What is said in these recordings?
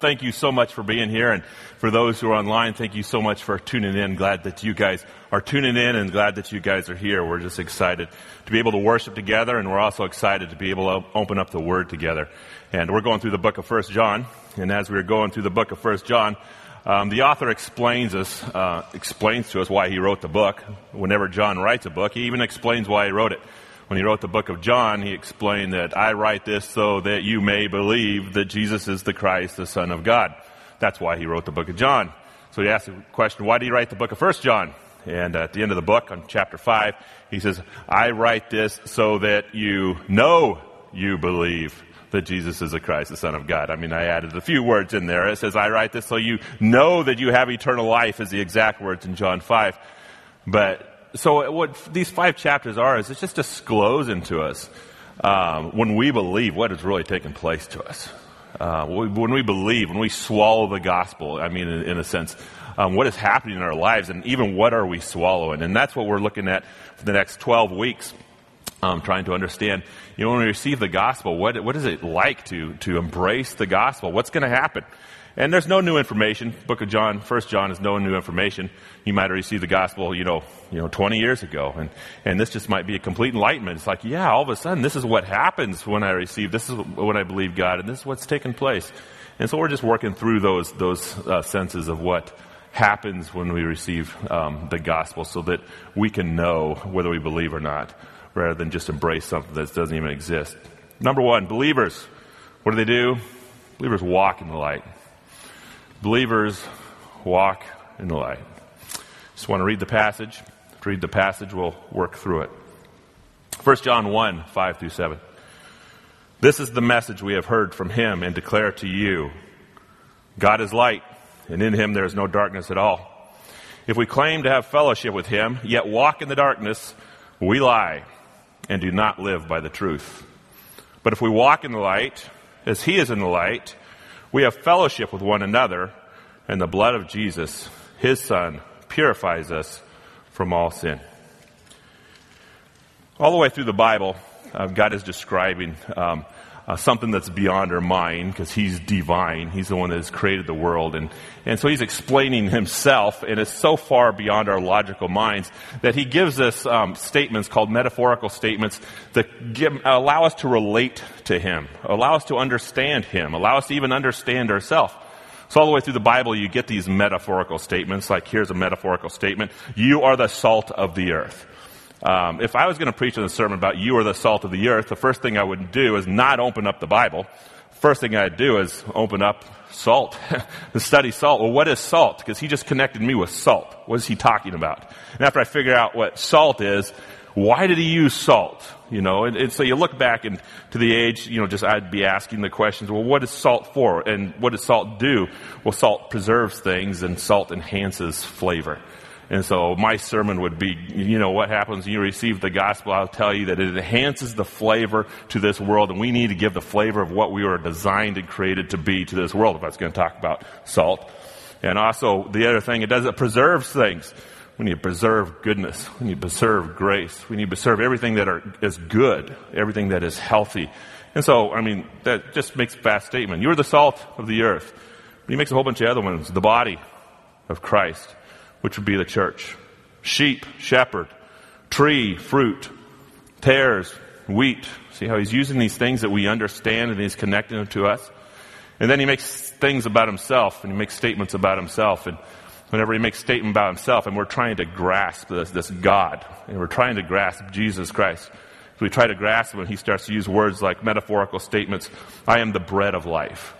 Thank you so much for being here. And for those who are online, thank you so much for tuning in. Glad that you guys are tuning in and glad that you guys are here. We're just excited to be able to worship together and we're also excited to be able to open up the Word together. And we're going through the book of First John. And as we are going through the book of First John, um, the author explains us, uh, explains to us why he wrote the book. Whenever John writes a book, he even explains why he wrote it when he wrote the book of John, he explained that I write this so that you may believe that Jesus is the Christ, the Son of God. That's why he wrote the book of John. So he asked the question, why do you write the book of First John? And at the end of the book, on chapter 5, he says, I write this so that you know you believe that Jesus is the Christ, the Son of God. I mean, I added a few words in there. It says, I write this so you know that you have eternal life, is the exact words in John 5. But so what these five chapters are is it's just disclosing to us um, when we believe what is really taking place to us. Uh, when we believe, when we swallow the gospel, I mean, in, in a sense, um, what is happening in our lives, and even what are we swallowing? And that's what we're looking at for the next 12 weeks, um, trying to understand. You know, when we receive the gospel, what what is it like to to embrace the gospel? What's going to happen? And there's no new information. Book of John, First John is no new information. You might have received the gospel, you know, you know, 20 years ago, and and this just might be a complete enlightenment. It's like, yeah, all of a sudden, this is what happens when I receive. This is when I believe God, and this is what's taken place. And so we're just working through those those uh, senses of what happens when we receive um, the gospel, so that we can know whether we believe or not, rather than just embrace something that doesn't even exist. Number one, believers. What do they do? Believers walk in the light believers walk in the light. Just want to read the passage. To read the passage, we'll work through it. 1 John 1, 5 through 7. This is the message we have heard from him and declare to you. God is light, and in him there is no darkness at all. If we claim to have fellowship with him, yet walk in the darkness, we lie and do not live by the truth. But if we walk in the light, as he is in the light, we have fellowship with one another, and the blood of Jesus, his Son, purifies us from all sin. All the way through the Bible, uh, God is describing um, uh, something that's beyond our mind because he's divine. He's the one that has created the world. And, and so he's explaining himself, and it's so far beyond our logical minds that he gives us um, statements called metaphorical statements that give, allow us to relate to him, allow us to understand him, allow us to even understand ourselves. So all the way through the Bible, you get these metaphorical statements, like here's a metaphorical statement. You are the salt of the earth. Um, if I was going to preach in a sermon about you are the salt of the earth, the first thing I would do is not open up the Bible. First thing I'd do is open up salt, study salt. Well, what is salt? Because he just connected me with salt. What is he talking about? And after I figure out what salt is, why did he use salt? You know, and, and so you look back and to the age, you know, just I'd be asking the questions, well, what is salt for? And what does salt do? Well, salt preserves things and salt enhances flavor. And so my sermon would be, you know, what happens when you receive the gospel? I'll tell you that it enhances the flavor to this world, and we need to give the flavor of what we were designed and created to be to this world. If I was going to talk about salt. And also, the other thing it does, it preserves things. We need to preserve goodness. We need to preserve grace. We need to preserve everything that are, is good, everything that is healthy. And so, I mean, that just makes a vast statement. You're the salt of the earth. But he makes a whole bunch of other ones. The body of Christ which would be the church. Sheep, shepherd, tree, fruit, tares, wheat. See how he's using these things that we understand and he's connecting them to us? And then he makes things about himself and he makes statements about himself. And whenever he makes statement about himself and we're trying to grasp this, this God and we're trying to grasp Jesus Christ. So we try to grasp him and he starts to use words like metaphorical statements. I am the bread of life.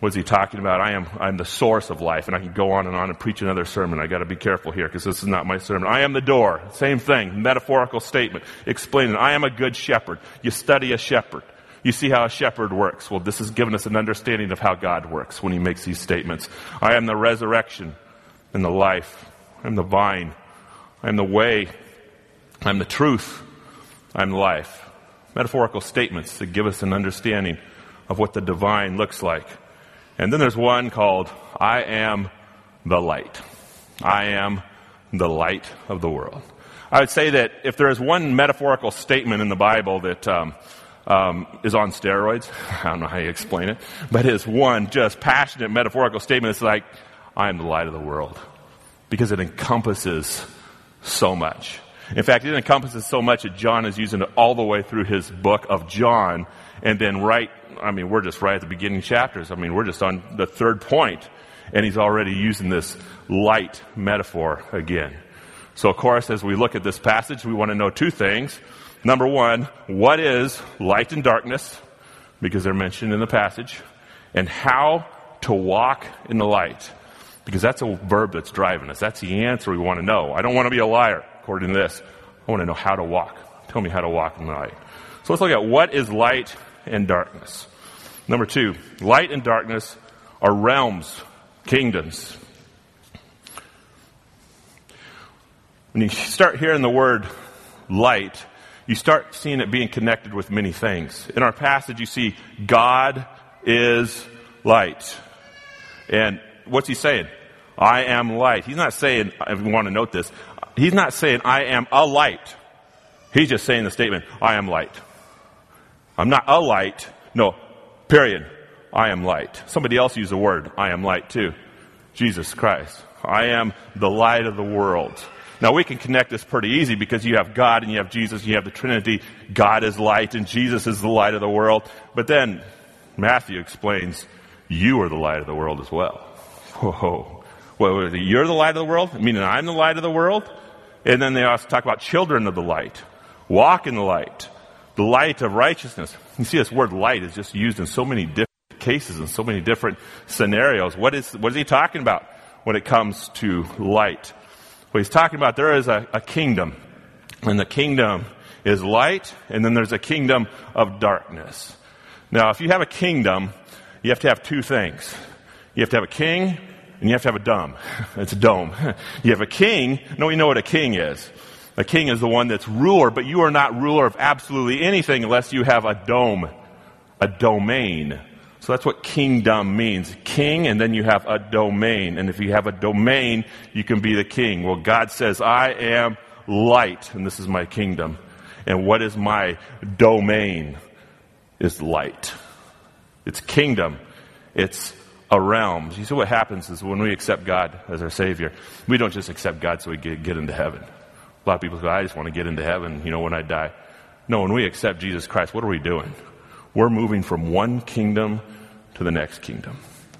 What is he talking about? I am, I'm the source of life. And I can go on and on and preach another sermon. I gotta be careful here because this is not my sermon. I am the door. Same thing. Metaphorical statement. Explaining. I am a good shepherd. You study a shepherd. You see how a shepherd works. Well, this has given us an understanding of how God works when he makes these statements. I am the resurrection and the life. I'm the vine. I'm the way. I'm the truth. I'm life. Metaphorical statements that give us an understanding of what the divine looks like. And then there's one called I am the light. I am the light of the world. I would say that if there is one metaphorical statement in the Bible that um, um, is on steroids. I don't know how you explain it, but his one just passionate metaphorical statement It's like, I am the light of the world. Because it encompasses so much. In fact, it encompasses so much that John is using it all the way through his book of John. And then right, I mean, we're just right at the beginning chapters. I mean, we're just on the third point, And he's already using this light metaphor again. So of course, as we look at this passage, we want to know two things. Number one, what is light and darkness? Because they're mentioned in the passage. And how to walk in the light. Because that's a verb that's driving us. That's the answer we want to know. I don't want to be a liar, according to this. I want to know how to walk. Tell me how to walk in the light. So let's look at what is light and darkness. Number two, light and darkness are realms, kingdoms. When you start hearing the word light, you start seeing it being connected with many things. In our passage, you see God is light. And what's he saying? I am light. He's not saying, if you want to note this, he's not saying I am a light. He's just saying the statement, I am light. I'm not a light. No, period. I am light. Somebody else used the word, I am light too. Jesus Christ. I am the light of the world. Now we can connect this pretty easy because you have God and you have Jesus and you have the Trinity. God is light and Jesus is the light of the world. But then Matthew explains, you are the light of the world as well. Whoa. Well, you're the light of the world? Meaning I'm the light of the world? And then they also talk about children of the light. Walk in the light. The light of righteousness. You see this word light is just used in so many different cases and so many different scenarios. What is, what is he talking about when it comes to light? Well, he's talking about there is a, a kingdom, and the kingdom is light, and then there's a kingdom of darkness. Now, if you have a kingdom, you have to have two things. You have to have a king, and you have to have a dome. It's a dome. You have a king. No, you know what a king is. A king is the one that's ruler, but you are not ruler of absolutely anything unless you have a dome, a domain. So that's what kingdom means. King, and then you have a domain. And if you have a domain, you can be the king. Well, God says, I am light, and this is my kingdom. And what is my domain? Is light. It's kingdom. It's a realm. You see what happens is when we accept God as our Savior, we don't just accept God so we get, get into heaven. A lot of people say, I just want to get into heaven, you know, when I die. No, when we accept Jesus Christ, what are we doing? we're moving from one kingdom to the next kingdom.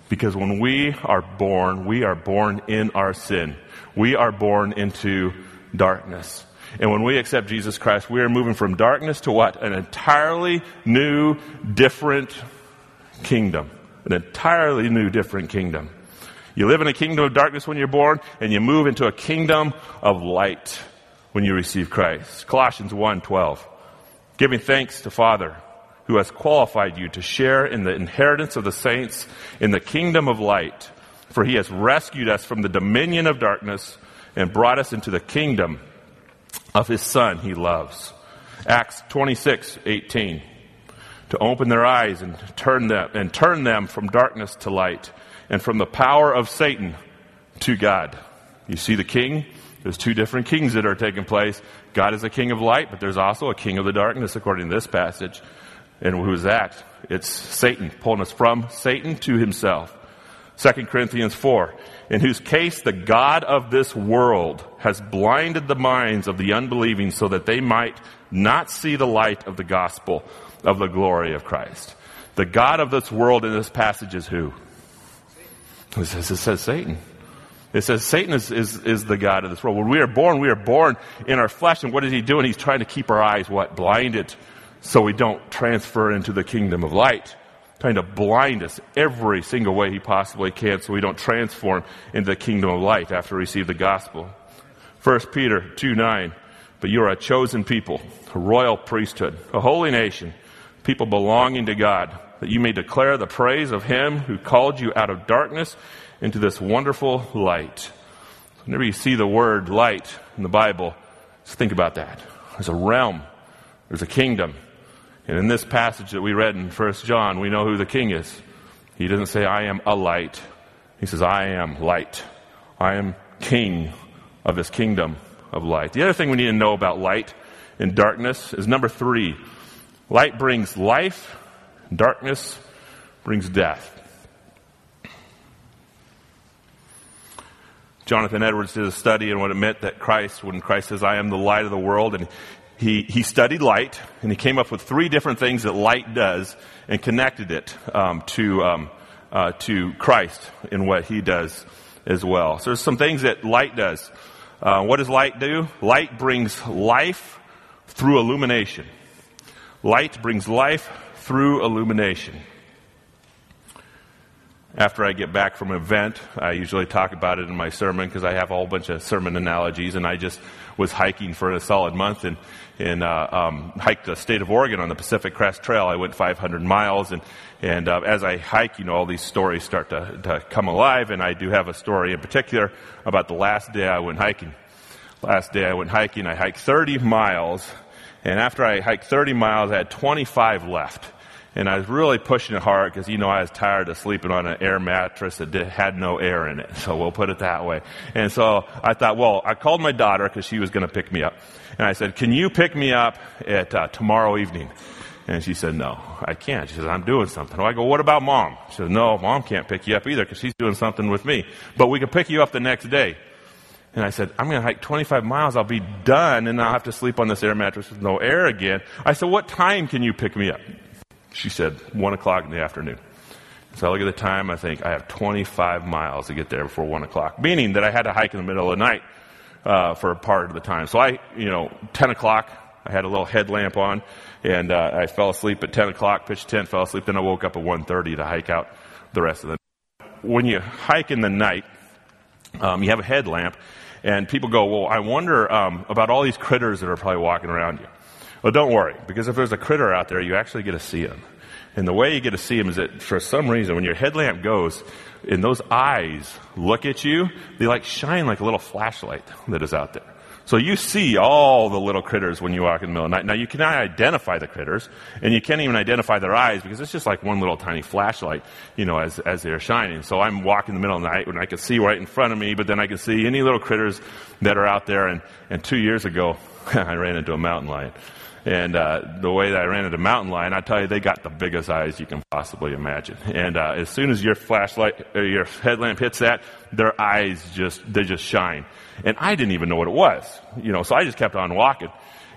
Because when we are born, we are born in our sin. We are born into darkness. And when we accept Jesus Christ, we are moving from darkness to what? An entirely new, different kingdom. An entirely new, different kingdom. You live in a kingdom of darkness when you're born, and you move into a kingdom of light when you receive Christ. Colossians 1 12. Giving thanks to Father who has qualified you to share in the inheritance of the saints in the kingdom of light. For he has rescued us from the dominion of darkness and brought us into the kingdom of his son he loves. Acts 26, 18. To open their eyes and turn them, and turn them from darkness to light and from the power of Satan to God. You see the king? There's two different kings that are taking place. God is a king of light, but there's also a king of the darkness according to this passage. And who's that? It's Satan, pulling us from Satan to himself. 2 Corinthians 4, in whose case the God of this world has blinded the minds of the unbelieving so that they might not see the light of the gospel of the glory of Christ. The God of this world in this passage is who? It says, it says Satan. It says Satan is, is, is the God of this world. When we are born, we are born in our flesh. And what is he doing? He's trying to keep our eyes what? Blinded so we don't transfer into the kingdom of light. Trying to blind us every single way he possibly can so we don't transform into the kingdom of light after we receive the gospel. 1 Peter 2 9. But you are a chosen people, a royal priesthood, a holy nation, people belonging to God, that you may declare the praise of him who called you out of darkness into this wonderful light. Whenever you see the word light in the Bible, just think about that. There's a realm, there's a kingdom, and in this passage that we read in 1 John, we know who the king is. He doesn't say, I am a light. He says, I am light. I am king of this kingdom of light. The other thing we need to know about light and darkness is number three. Light brings life, darkness brings death. Jonathan Edwards did a study on what it meant that Christ, when Christ says, I am the light of the world, and he, he studied light, and he came up with three different things that light does and connected it um, to, um, uh, to Christ in what he does as well. So there's some things that light does. Uh, what does light do? Light brings life through illumination. Light brings life through illumination. After I get back from an event, I usually talk about it in my sermon because I have a whole bunch of sermon analogies, and I just was hiking for a solid month and, and uh, um, hiked the state of Oregon on the Pacific Crest Trail. I went 500 miles, and, and uh, as I hike, you know, all these stories start to, to come alive, and I do have a story in particular about the last day I went hiking. Last day I went hiking, I hiked 30 miles, and after I hiked 30 miles, I had 25 left. And I was really pushing it hard because, you know, I was tired of sleeping on an air mattress that did, had no air in it. So we'll put it that way. And so I thought, well, I called my daughter because she was going to pick me up. And I said, can you pick me up at uh, tomorrow evening? And she said, no, I can't. She says, I'm doing something. I go, what about mom? She says, no, mom can't pick you up either because she's doing something with me. But we can pick you up the next day. And I said, I'm going to hike 25 miles. I'll be done and I'll have to sleep on this air mattress with no air again. I said, what time can you pick me up? She said, 1 o'clock in the afternoon. So I look at the time, I think I have 25 miles to get there before 1 o'clock, meaning that I had to hike in the middle of the night uh, for a part of the time. So I, you know, 10 o'clock, I had a little headlamp on, and uh, I fell asleep at 10 o'clock, pitched tent, fell asleep, then I woke up at 1.30 to hike out the rest of the night. When you hike in the night, um, you have a headlamp, and people go, well, I wonder um, about all these critters that are probably walking around you. Well, don't worry, because if there's a critter out there, you actually get to see him. And the way you get to see him is that for some reason, when your headlamp goes, and those eyes look at you, they like shine like a little flashlight that is out there. So you see all the little critters when you walk in the middle of the night. Now you cannot identify the critters, and you can't even identify their eyes because it's just like one little tiny flashlight, you know, as, as they're shining. So I'm walking in the middle of the night when I can see right in front of me, but then I can see any little critters that are out there. And, and two years ago, I ran into a mountain lion. And uh, the way that I ran into mountain lion, I tell you, they got the biggest eyes you can possibly imagine. And uh, as soon as your flashlight or your headlamp hits that, their eyes just they just shine. And I didn't even know what it was, you know. So I just kept on walking.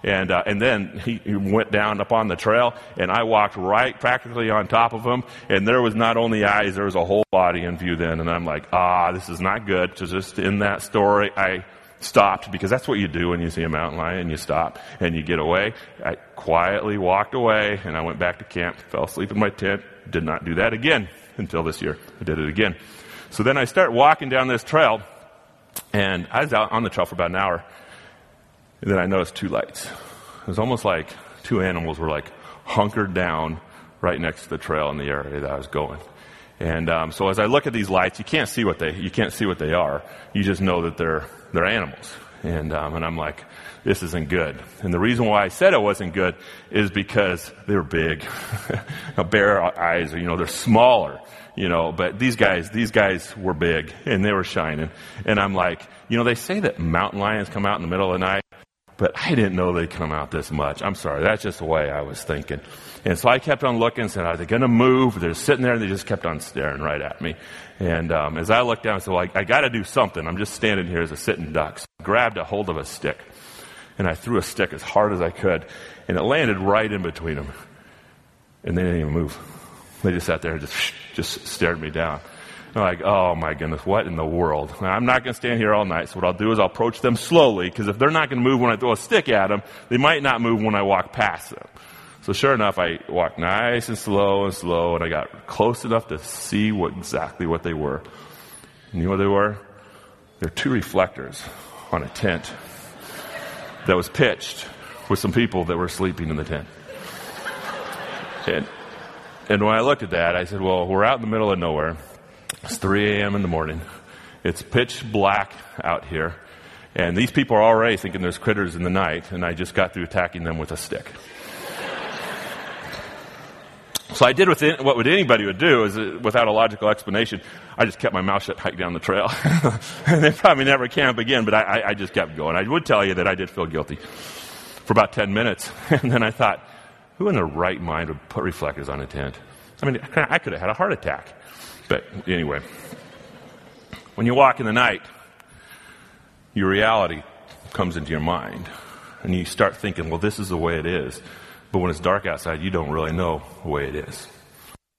And uh, and then he, he went down up on the trail, and I walked right practically on top of him. And there was not only eyes, there was a whole body in view then. And I'm like, ah, this is not good. So just in that story, I stopped because that's what you do when you see a mountain lion. You stop and you get away. I quietly walked away and I went back to camp, fell asleep in my tent, did not do that again until this year. I did it again. So then I start walking down this trail and I was out on the trail for about an hour and then I noticed two lights. It was almost like two animals were like hunkered down right next to the trail in the area that I was going. And um, so as I look at these lights, you can't see what they you can't see what they are. You just know that they're they're animals. And, um, and I'm like, this isn't good. And the reason why I said it wasn't good is because they're big. bear eyes, you know, they're smaller, you know, but these guys, these guys were big and they were shining. And I'm like, you know, they say that mountain lions come out in the middle of the night, but I didn't know they'd come out this much. I'm sorry. That's just the way I was thinking. And so I kept on looking and said, are they going to move? They're sitting there and they just kept on staring right at me. And um, as I looked down, I said, well, I, I got to do something. I'm just standing here as a sitting duck. So I grabbed a hold of a stick and I threw a stick as hard as I could and it landed right in between them. And they didn't even move. They just sat there and just, just stared me down. I'm like, oh my goodness, what in the world? I'm not going to stand here all night, so what I'll do is I'll approach them slowly, because if they're not going to move when I throw a stick at them, they might not move when I walk past them. So sure enough, I walked nice and slow and slow, and I got close enough to see what exactly what they were. And you know what they were? They're two reflectors on a tent that was pitched with some people that were sleeping in the tent. And, and when I looked at that, I said, well, we're out in the middle of nowhere. It's 3 a.m. in the morning. It's pitch black out here. And these people are already thinking there's critters in the night, and I just got through attacking them with a stick. So I did what would anybody would do is uh, without a logical explanation. I just kept my mouth shut, hiked down the trail, and they probably never camp again. But I, I, I, just kept going. I would tell you that I did feel guilty for about ten minutes, and then I thought, Who in their right mind would put reflectors on a tent? I mean, I could have had a heart attack. But anyway, when you walk in the night, your reality comes into your mind. And you start thinking, well, this is the way it is. But when it's dark outside, you don't really know the way it is.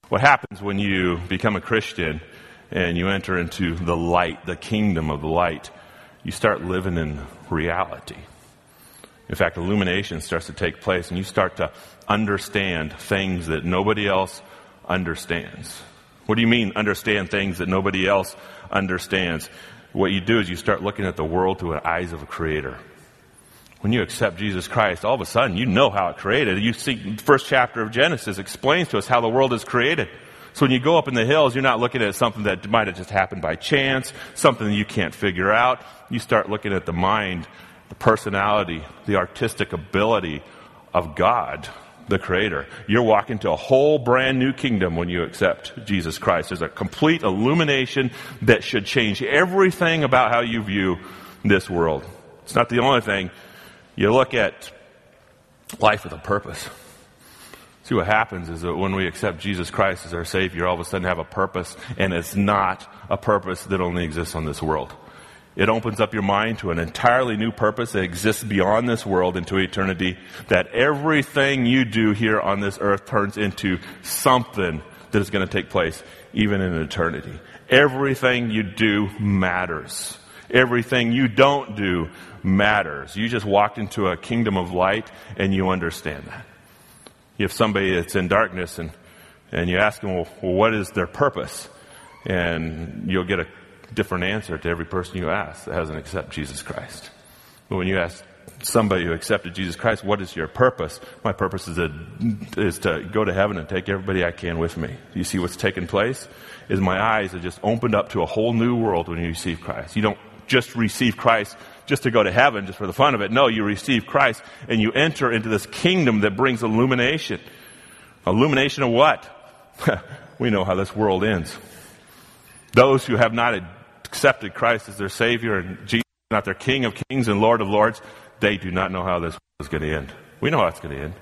What happens when you become a Christian and you enter into the light, the kingdom of the light, you start living in reality. In fact, illumination starts to take place and you start to understand things that nobody else understands. What do you mean, understand things that nobody else understands? What you do is you start looking at the world through the eyes of a creator. When you accept Jesus Christ, all of a sudden you know how it created. You see, the first chapter of Genesis explains to us how the world is created. So when you go up in the hills, you're not looking at something that might have just happened by chance, something you can't figure out. You start looking at the mind, the personality, the artistic ability of God the Creator. You're walking to a whole brand new kingdom when you accept Jesus Christ. There's a complete illumination that should change everything about how you view this world. It's not the only thing. You look at life with a purpose. See what happens is that when we accept Jesus Christ as our Savior, all of a sudden have a purpose, and it's not a purpose that only exists on this world. It opens up your mind to an entirely new purpose that exists beyond this world into eternity. That everything you do here on this earth turns into something that is going to take place even in eternity. Everything you do matters. Everything you don't do matters. You just walked into a kingdom of light and you understand that. You have somebody that's in darkness and, and you ask them, well, what is their purpose? And you'll get a different answer to every person you ask that hasn't accepted Jesus Christ. But when you ask somebody who accepted Jesus Christ, what is your purpose? My purpose is to, is to go to heaven and take everybody I can with me. You see what's taken place? Is my eyes have just opened up to a whole new world when you receive Christ. You don't just receive Christ just to go to heaven, just for the fun of it. No, you receive Christ and you enter into this kingdom that brings illumination. Illumination of what? we know how this world ends. Those who have not accepted Christ as their Savior and Jesus not their King of Kings and Lord of Lords, they do not know how this world is going to end. We know how it's going to end.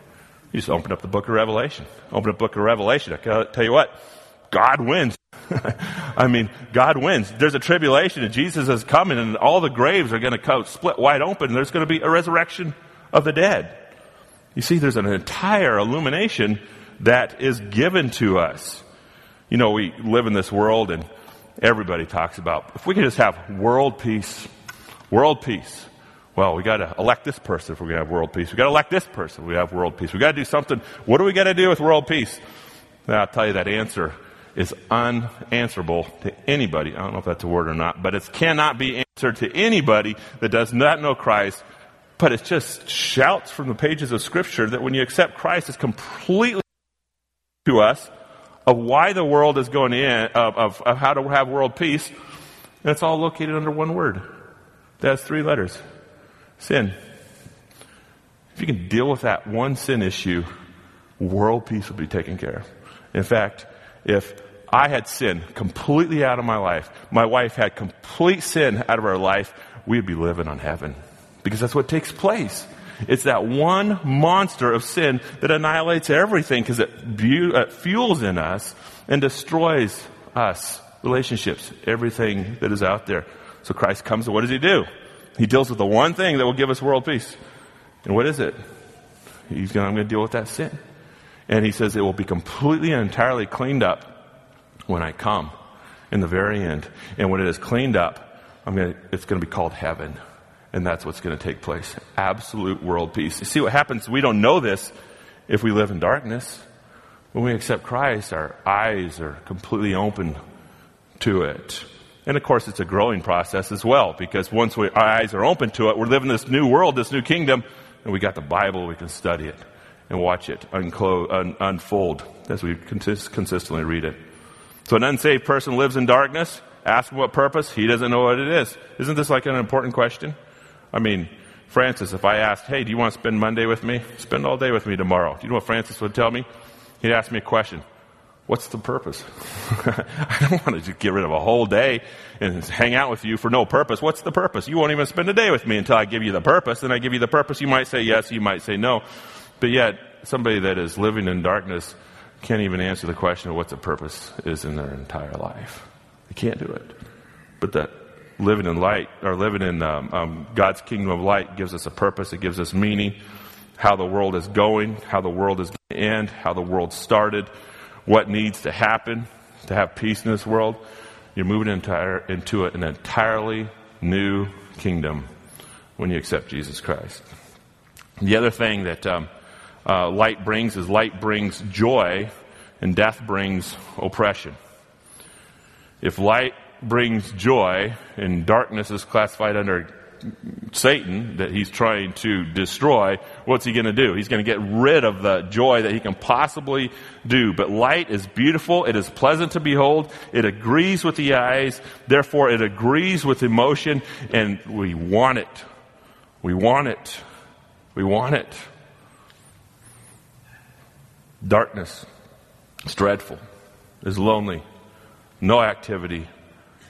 You just open up the book of Revelation. Open up the book of Revelation. I tell you what, God wins. I mean, God wins. There's a tribulation and Jesus is coming and all the graves are going to split wide open. There's going to be a resurrection of the dead. You see, there's an entire illumination that is given to us. You know, we live in this world and everybody talks about. If we could just have world peace, world peace. Well, we got to elect this person if we're going to have world peace. We got to elect this person if we have world peace. We got to do something. What do we got to do with world peace? And I'll tell you that answer is unanswerable to anybody. I don't know if that's a word or not, but it cannot be answered to anybody that does not know Christ. But it just shouts from the pages of Scripture that when you accept Christ, it's completely to us of why the world is going in, of, of, of how to have world peace. And it's all located under one word. That has three letters. Sin. If you can deal with that one sin issue, world peace will be taken care of. In fact, if I had sin completely out of my life, my wife had complete sin out of her life, we'd be living on heaven. Because that's what takes place. It's that one monster of sin that annihilates everything because it, bu- it fuels in us and destroys us, relationships, everything that is out there. So Christ comes and what does he do? He deals with the one thing that will give us world peace. And what is it? He's going, I'm going to deal with that sin. And he says it will be completely and entirely cleaned up when I come in the very end. And when it is cleaned up, to, it's going to be called heaven. And that's what's going to take place. Absolute world peace. You see what happens? We don't know this if we live in darkness. When we accept Christ, our eyes are completely open to it. And of course, it's a growing process as well, because once we, our eyes are open to it, we're living this new world, this new kingdom, and we got the Bible, we can study it and watch it unclo- un- unfold as we consist- consistently read it. So an unsaved person lives in darkness. Ask him what purpose. He doesn't know what it is. Isn't this like an important question? I mean, Francis, if I asked, hey, do you want to spend Monday with me? Spend all day with me tomorrow. Do you know what Francis would tell me? He'd ask me a question. What's the purpose? I don't want to just get rid of a whole day and hang out with you for no purpose. What's the purpose? You won't even spend a day with me until I give you the purpose. Then I give you the purpose. You might say yes, you might say no. But yet, somebody that is living in darkness can't even answer the question of what the purpose is in their entire life. They can't do it. But that living in light or living in um, um, God's kingdom of light gives us a purpose. It gives us meaning. How the world is going, how the world is going to end, how the world started, what needs to happen to have peace in this world. You're moving entire, into an entirely new kingdom when you accept Jesus Christ. The other thing that um, uh, light brings is light brings joy, and death brings oppression. If light brings joy, and darkness is classified under Satan that he's trying to destroy, what's he going to do? He's going to get rid of the joy that he can possibly do. But light is beautiful. It is pleasant to behold. It agrees with the eyes. Therefore, it agrees with emotion, and we want it. We want it. We want it. Darkness is dreadful, is lonely, no activity,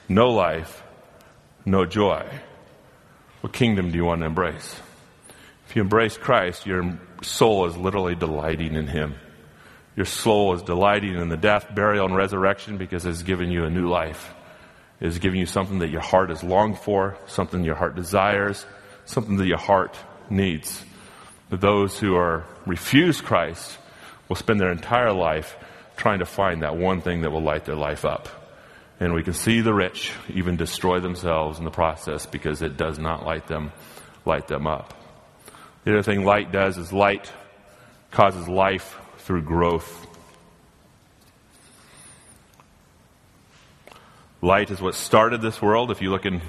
no life, no joy. What kingdom do you want to embrace? If you embrace Christ, your soul is literally delighting in Him. Your soul is delighting in the death, burial, and resurrection because it's given you a new life. It is giving you something that your heart has longed for, something your heart desires, something that your heart needs. But those who are refuse Christ will spend their entire life trying to find that one thing that will light their life up. And we can see the rich even destroy themselves in the process because it does not light them, light them up. The other thing light does is light causes life through growth. Light is what started this world. If you look in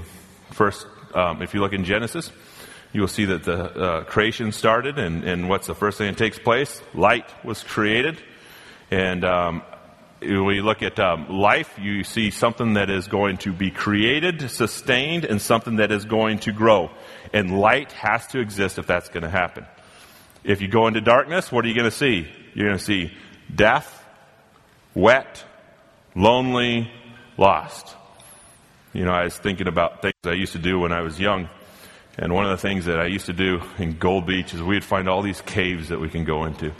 first, um, if you look in Genesis, you will see that the uh, creation started, and, and what's the first thing that takes place? Light was created. And um, you look at um, life, you see something that is going to be created, sustained, and something that is going to grow. And light has to exist if that's going to happen. If you go into darkness, what are you going to see? You're going to see death, wet, lonely, lost. You know, I was thinking about things I used to do when I was young. And one of the things that I used to do in Gold Beach is we'd find all these caves that we can go into.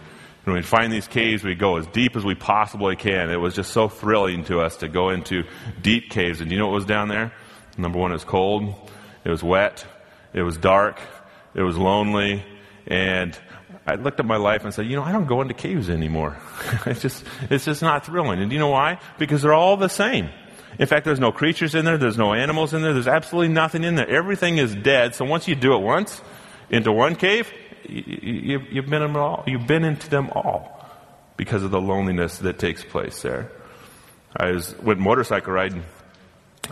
And we'd find these caves, we'd go as deep as we possibly can. It was just so thrilling to us to go into deep caves. And you know what was down there? Number one, it was cold, it was wet, it was dark, it was lonely, and I looked at my life and said, you know, I don't go into caves anymore. it's just, it's just not thrilling. And you know why? Because they're all the same. In fact, there's no creatures in there. There's no animals in there. There's absolutely nothing in there. Everything is dead. So once you do it once into one cave, you, have you, been them all. You've been into them all because of the loneliness that takes place there. I was went motorcycle riding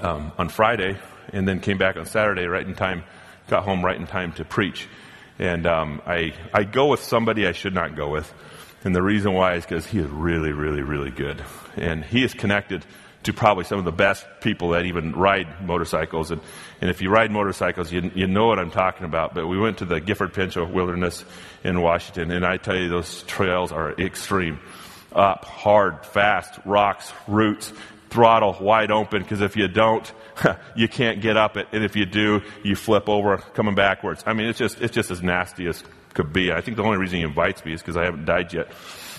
um, on Friday and then came back on Saturday right in time. Got home right in time to preach. And um, I I go with somebody I should not go with. And the reason why is because he is really, really, really good. And he is connected to probably some of the best people that even ride motorcycles. And, and if you ride motorcycles, you, you know what I'm talking about. But we went to the Gifford Pinchot Wilderness in Washington, and I tell you, those trails are extreme. Up, hard, fast, rocks, roots, throttle wide open, because if you don't, you can't get up it. And if you do, you flip over coming backwards. I mean, it's just, it's just as nasty as could be. I think the only reason he invites me is because I haven't died yet.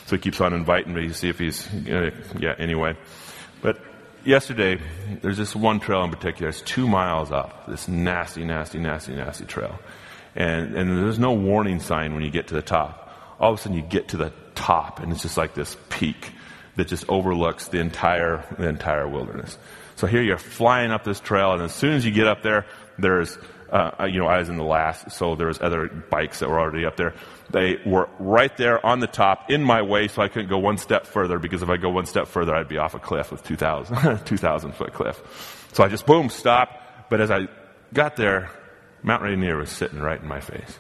So he keeps on inviting me to see if he's, uh, yeah, anyway. But yesterday, there's this one trail in particular. It's two miles up. This nasty, nasty, nasty, nasty trail. And, and there's no warning sign when you get to the top. All of a sudden you get to the top and it's just like this peak that just overlooks the entire, the entire wilderness. So here you're flying up this trail and as soon as you get up there, there's, uh, you know, I was in the last, so there was other bikes that were already up there. They were right there on the top in my way, so I couldn't go one step further because if I go one step further, I'd be off a cliff with 2,000, 2,000 foot cliff. So I just boom, stop. But as I got there, Mount Rainier was sitting right in my face.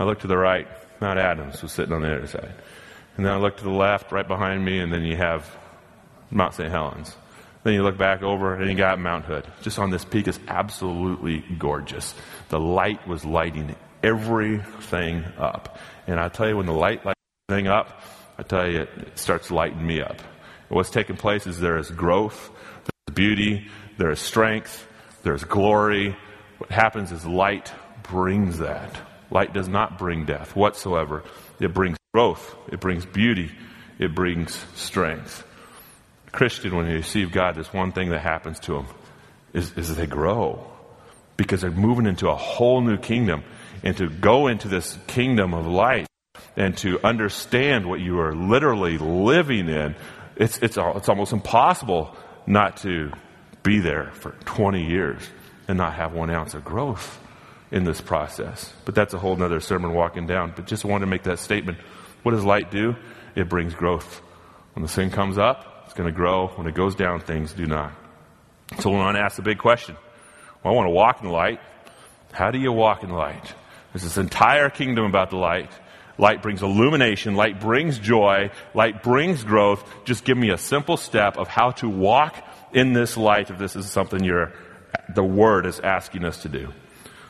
I looked to the right, Mount Adams was sitting on the other side. And then I looked to the left, right behind me, and then you have Mount St. Helens. Then you look back over and you got Mount Hood. Just on this peak is absolutely gorgeous. The light was lighting everything up. And I tell you, when the light lights everything up, I tell you, it starts lighting me up. What's taking place is there is growth, there's beauty, there is strength, there's glory. What happens is light brings that. Light does not bring death whatsoever. It brings growth, it brings beauty, it brings strength. Christian, when they receive God, there's one thing that happens to them is, is they grow because they're moving into a whole new kingdom and to go into this kingdom of light and to understand what you are literally living in, it's, it's, it's almost impossible not to be there for 20 years and not have one ounce of growth in this process. But that's a whole other sermon walking down. But just wanted to make that statement. What does light do? It brings growth. When the sin comes up, it's going to grow. When it goes down, things do not. So want to ask the big question. Well, I want to walk in the light. How do you walk in the light? There's this entire kingdom about the light. Light brings illumination. Light brings joy. Light brings growth. Just give me a simple step of how to walk in this light if this is something you're, the Word is asking us to do.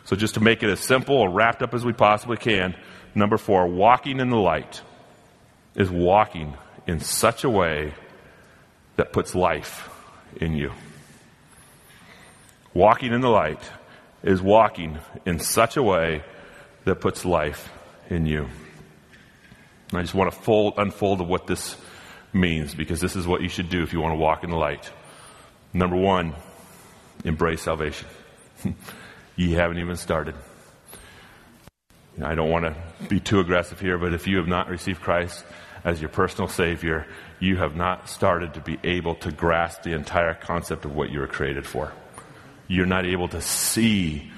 So just to make it as simple or wrapped up as we possibly can, number four, walking in the light is walking in such a way that puts life in you. Walking in the light is walking in such a way that puts life in you. And I just want to fold, unfold of what this means because this is what you should do if you want to walk in the light. Number one, embrace salvation. you haven't even started. I don't want to be too aggressive here, but if you have not received Christ as your personal Savior, you have not started to be able to grasp the entire concept of what you were created for. You're not able to see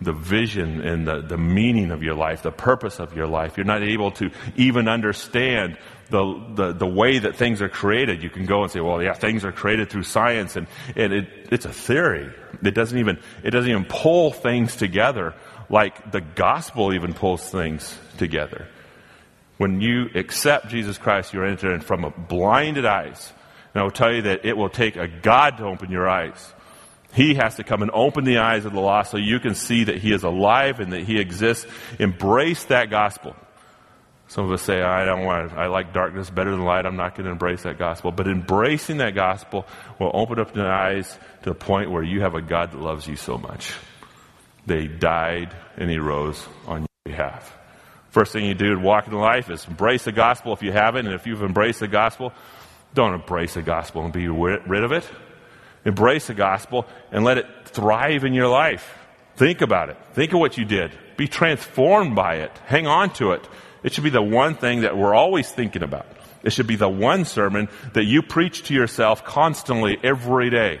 the vision and the, the meaning of your life, the purpose of your life. You're not able to even understand the, the, the way that things are created. You can go and say, well, yeah, things are created through science and, and it, it's a theory. It doesn't even, it doesn't even pull things together like the gospel even pulls things together. When you accept Jesus Christ, you're entering from a blinded eyes. And I will tell you that it will take a God to open your eyes. He has to come and open the eyes of the lost so you can see that He is alive and that He exists. Embrace that gospel. Some of us say, I don't want I like darkness better than light. I'm not going to embrace that gospel. But embracing that gospel will open up the eyes to the point where you have a God that loves you so much. They died and He rose on your behalf. First thing you do to walk in life is embrace the gospel if you haven't. And if you've embraced the gospel, don't embrace the gospel and be rid of it. Embrace the gospel and let it thrive in your life. Think about it. Think of what you did. Be transformed by it. Hang on to it. It should be the one thing that we're always thinking about. It should be the one sermon that you preach to yourself constantly every day.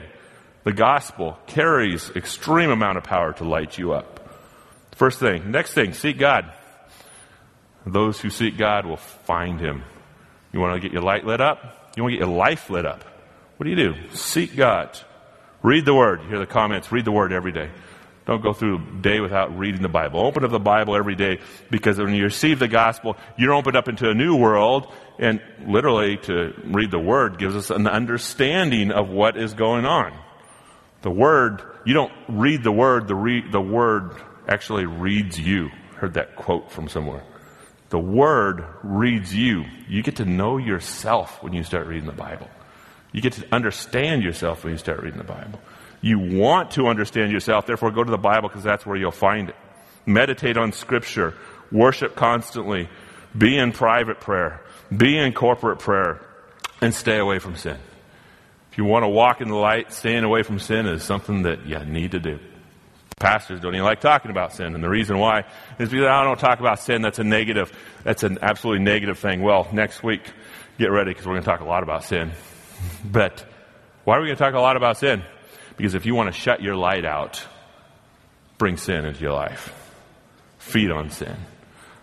The gospel carries extreme amount of power to light you up. First thing. Next thing, seek God. Those who seek God will find him. You want to get your light lit up? You want to get your life lit up? What do you do? Seek God. Read the Word. You hear the comments. Read the Word every day. Don't go through a day without reading the Bible. Open up the Bible every day because when you receive the gospel, you're opened up into a new world. And literally, to read the Word gives us an understanding of what is going on. The Word, you don't read the Word, the, re- the Word actually reads you. Heard that quote from somewhere. The Word reads you. You get to know yourself when you start reading the Bible. You get to understand yourself when you start reading the Bible. You want to understand yourself, therefore go to the Bible because that's where you'll find it. Meditate on Scripture. Worship constantly. Be in private prayer. Be in corporate prayer. And stay away from sin. If you want to walk in the light, staying away from sin is something that you need to do. Pastors don't even like talking about sin. And the reason why is because I don't talk about sin. That's a negative. That's an absolutely negative thing. Well, next week, get ready because we're going to talk a lot about sin. But why are we going to talk a lot about sin? Because if you want to shut your light out, bring sin into your life. Feed on sin.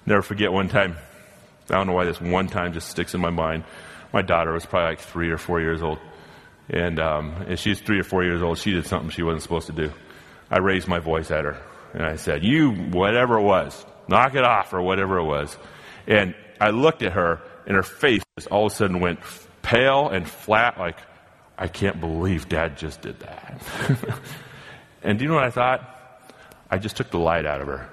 Never forget one time. I don't know why this one time just sticks in my mind. My daughter was probably like three or four years old. And, um, and she's three or four years old. She did something she wasn't supposed to do. I raised my voice at her and I said, You, whatever it was, knock it off or whatever it was. And I looked at her and her face just all of a sudden went pale and flat, like, I can't believe dad just did that. and do you know what I thought? I just took the light out of her.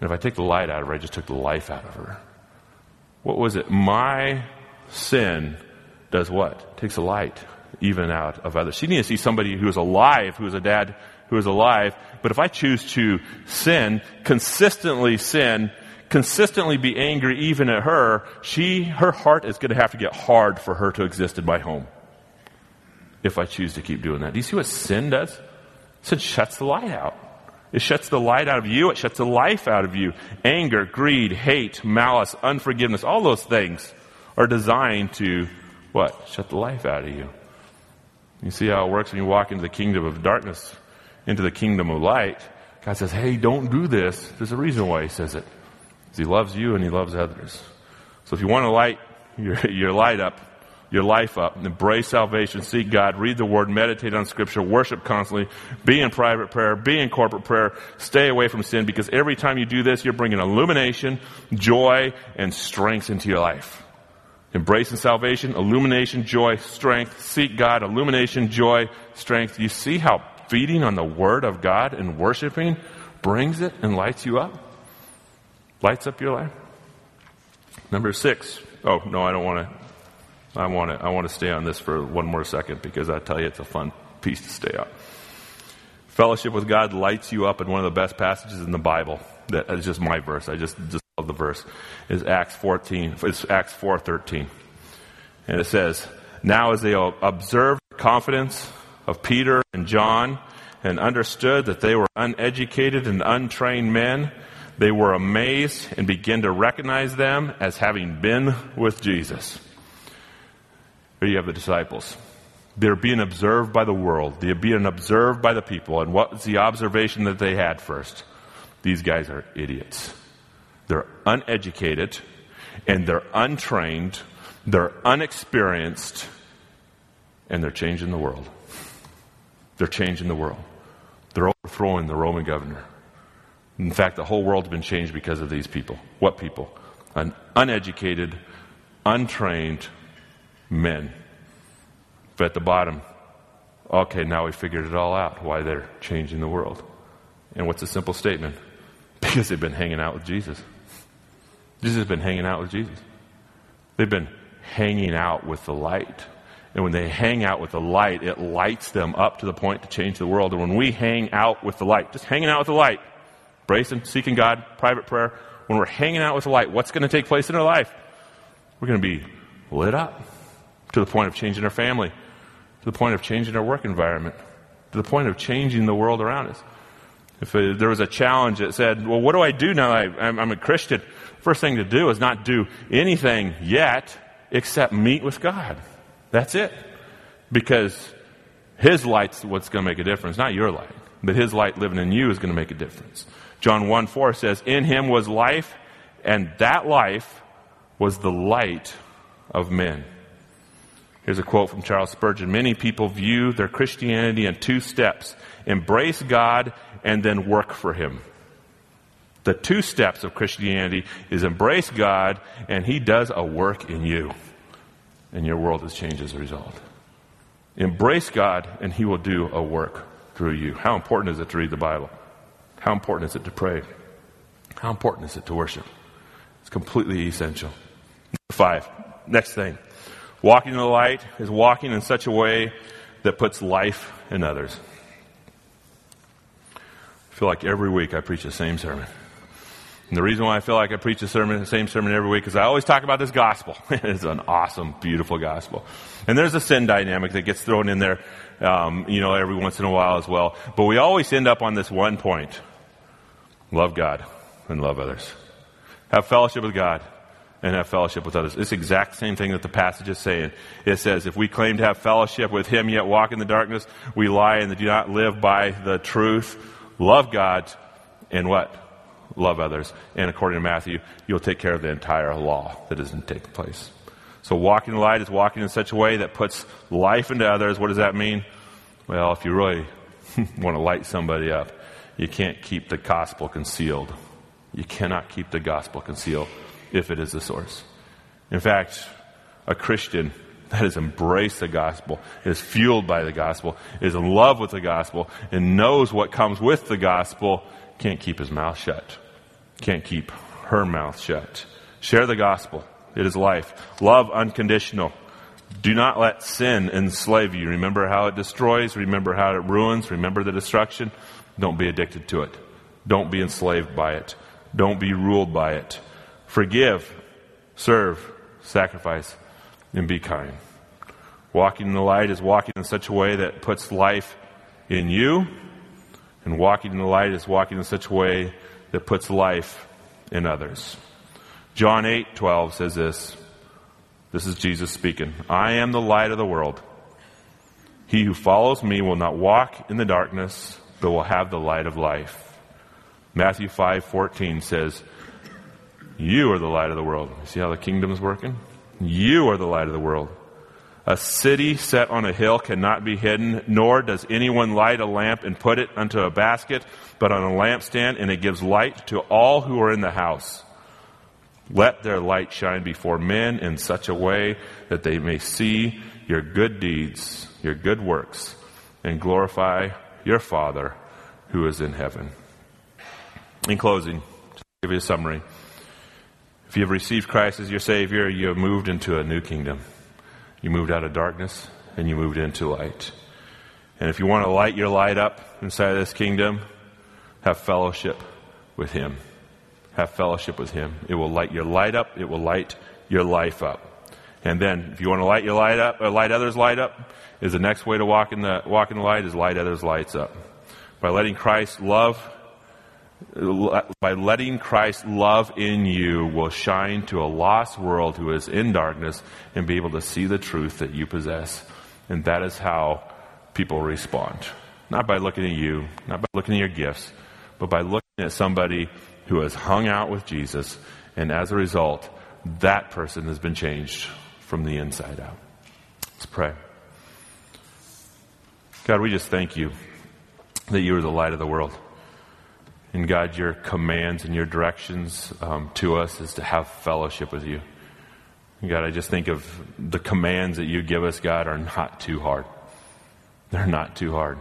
And if I take the light out of her, I just took the life out of her. What was it? My sin does what? Takes the light even out of others. She needs to see somebody who is alive, who is a dad who is alive. But if I choose to sin, consistently sin, consistently be angry even at her, she, her heart is going to have to get hard for her to exist in my home. If I choose to keep doing that. Do you see what sin does? Sin shuts the light out. It shuts the light out of you. It shuts the life out of you. Anger, greed, hate, malice, unforgiveness, all those things are designed to what? Shut the life out of you. You see how it works when you walk into the kingdom of darkness, into the kingdom of light. God says, hey, don't do this. There's a reason why he says it. Because he loves you and he loves others. So if you want to light your, your light up, your life up, embrace salvation, seek God, read the Word, meditate on Scripture, worship constantly, be in private prayer, be in corporate prayer, stay away from sin because every time you do this, you're bringing illumination, joy, and strength into your life. Embracing salvation, illumination, joy, strength, seek God, illumination, joy, strength. You see how feeding on the Word of God and worshiping brings it and lights you up? Lights up your life? Number six. Oh, no, I don't want to I want to, I want to stay on this for one more second because I tell you it's a fun piece to stay on. Fellowship with God lights you up in one of the best passages in the Bible. That is just my verse. I just, just love the verse. Is Acts 14, it's Acts 4.13. And it says, Now as they observed confidence of Peter and John and understood that they were uneducated and untrained men, they were amazed and began to recognize them as having been with Jesus. Here you have the disciples. They're being observed by the world. They're being observed by the people. And what was the observation that they had first? These guys are idiots. They're uneducated and they're untrained. They're unexperienced and they're changing the world. They're changing the world. They're overthrowing the Roman governor. In fact, the whole world's been changed because of these people. What people? An uneducated, untrained, men. But at the bottom, okay, now we figured it all out why they're changing the world. And what's a simple statement? Because they've been hanging out with Jesus. Jesus has been hanging out with Jesus. They've been hanging out with the light. And when they hang out with the light, it lights them up to the point to change the world. And when we hang out with the light, just hanging out with the light, bracing, seeking God, private prayer, when we're hanging out with the light, what's going to take place in our life? We're going to be lit up to the point of changing our family, to the point of changing our work environment, to the point of changing the world around us. If uh, there was a challenge that said, well, what do I do now I, I'm a Christian? First thing to do is not do anything yet except meet with God. That's it. Because His light's what's going to make a difference, not your light. But His light living in you is going to make a difference. John 1 4 says, In Him was life, and that life was the light of men. Here's a quote from Charles Spurgeon. Many people view their Christianity in two steps embrace God and then work for Him. The two steps of Christianity is embrace God and He does a work in you. And your world has changed as a result. Embrace God and He will do a work through you. How important is it to read the Bible? How important is it to pray? How important is it to worship? It's completely essential. Number Five. Next thing. Walking in the light is walking in such a way that puts life in others. I feel like every week I preach the same sermon. And the reason why I feel like I preach the sermon, the same sermon every week is I always talk about this gospel. it's an awesome, beautiful gospel. And there's a sin dynamic that gets thrown in there, um, you know, every once in a while as well. But we always end up on this one point. Love God and love others. Have fellowship with God and have fellowship with others. It's the exact same thing that the passage is saying. It says, if we claim to have fellowship with Him yet walk in the darkness, we lie and do not live by the truth. Love God and what? Love others. And according to Matthew, you'll take care of the entire law that isn't taking place. So walking the light is walking in such a way that puts life into others. What does that mean? Well, if you really want to light somebody up, you can't keep the gospel concealed. You cannot keep the gospel concealed if it is the source. In fact, a Christian that has embraced the gospel, is fueled by the gospel, is in love with the gospel, and knows what comes with the gospel, can't keep his mouth shut. Can't keep her mouth shut. Share the gospel. It is life. Love unconditional. Do not let sin enslave you. Remember how it destroys. Remember how it ruins. Remember the destruction. Don't be addicted to it. Don't be enslaved by it. Don't be ruled by it. Forgive, serve, sacrifice, and be kind. Walking in the light is walking in such a way that puts life in you, and walking in the light is walking in such a way that puts life in others. John 8 12 says this. This is Jesus speaking. I am the light of the world. He who follows me will not walk in the darkness, but will have the light of life. Matthew 5:14 says, "You are the light of the world." You see how the kingdom is working? You are the light of the world. A city set on a hill cannot be hidden, nor does anyone light a lamp and put it unto a basket, but on a lampstand, and it gives light to all who are in the house. Let their light shine before men in such a way that they may see your good deeds, your good works, and glorify your Father who is in heaven. In closing, to give you a summary. If you have received Christ as your Savior, you have moved into a new kingdom. You moved out of darkness and you moved into light. And if you want to light your light up inside of this kingdom, have fellowship with Him. Have fellowship with Him. It will light your light up. It will light your life up. And then, if you want to light your light up, or light others' light up, is the next way to walk in the walk in the light is light others' lights up. By letting Christ love, by letting Christ love in you will shine to a lost world who is in darkness and be able to see the truth that you possess. And that is how people respond. Not by looking at you, not by looking at your gifts, but by looking at somebody who has hung out with Jesus. And as a result, that person has been changed from the inside out. Let's pray. God, we just thank you that you are the light of the world. And God, your commands and your directions um, to us is to have fellowship with you. God, I just think of the commands that you give us, God, are not too hard. They're not too hard.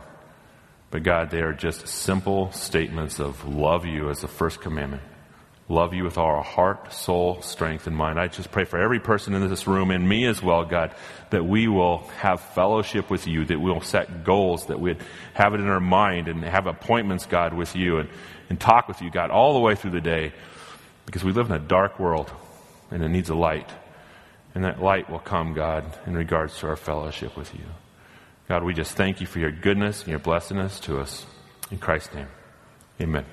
But God, they are just simple statements of love you as the first commandment. Love you with all our heart, soul, strength, and mind. I just pray for every person in this room and me as well, God, that we will have fellowship with you, that we'll set goals, that we'd have it in our mind and have appointments, God, with you and, and talk with you, God, all the way through the day. Because we live in a dark world and it needs a light. And that light will come, God, in regards to our fellowship with you. God, we just thank you for your goodness and your blessedness to us. In Christ's name, amen.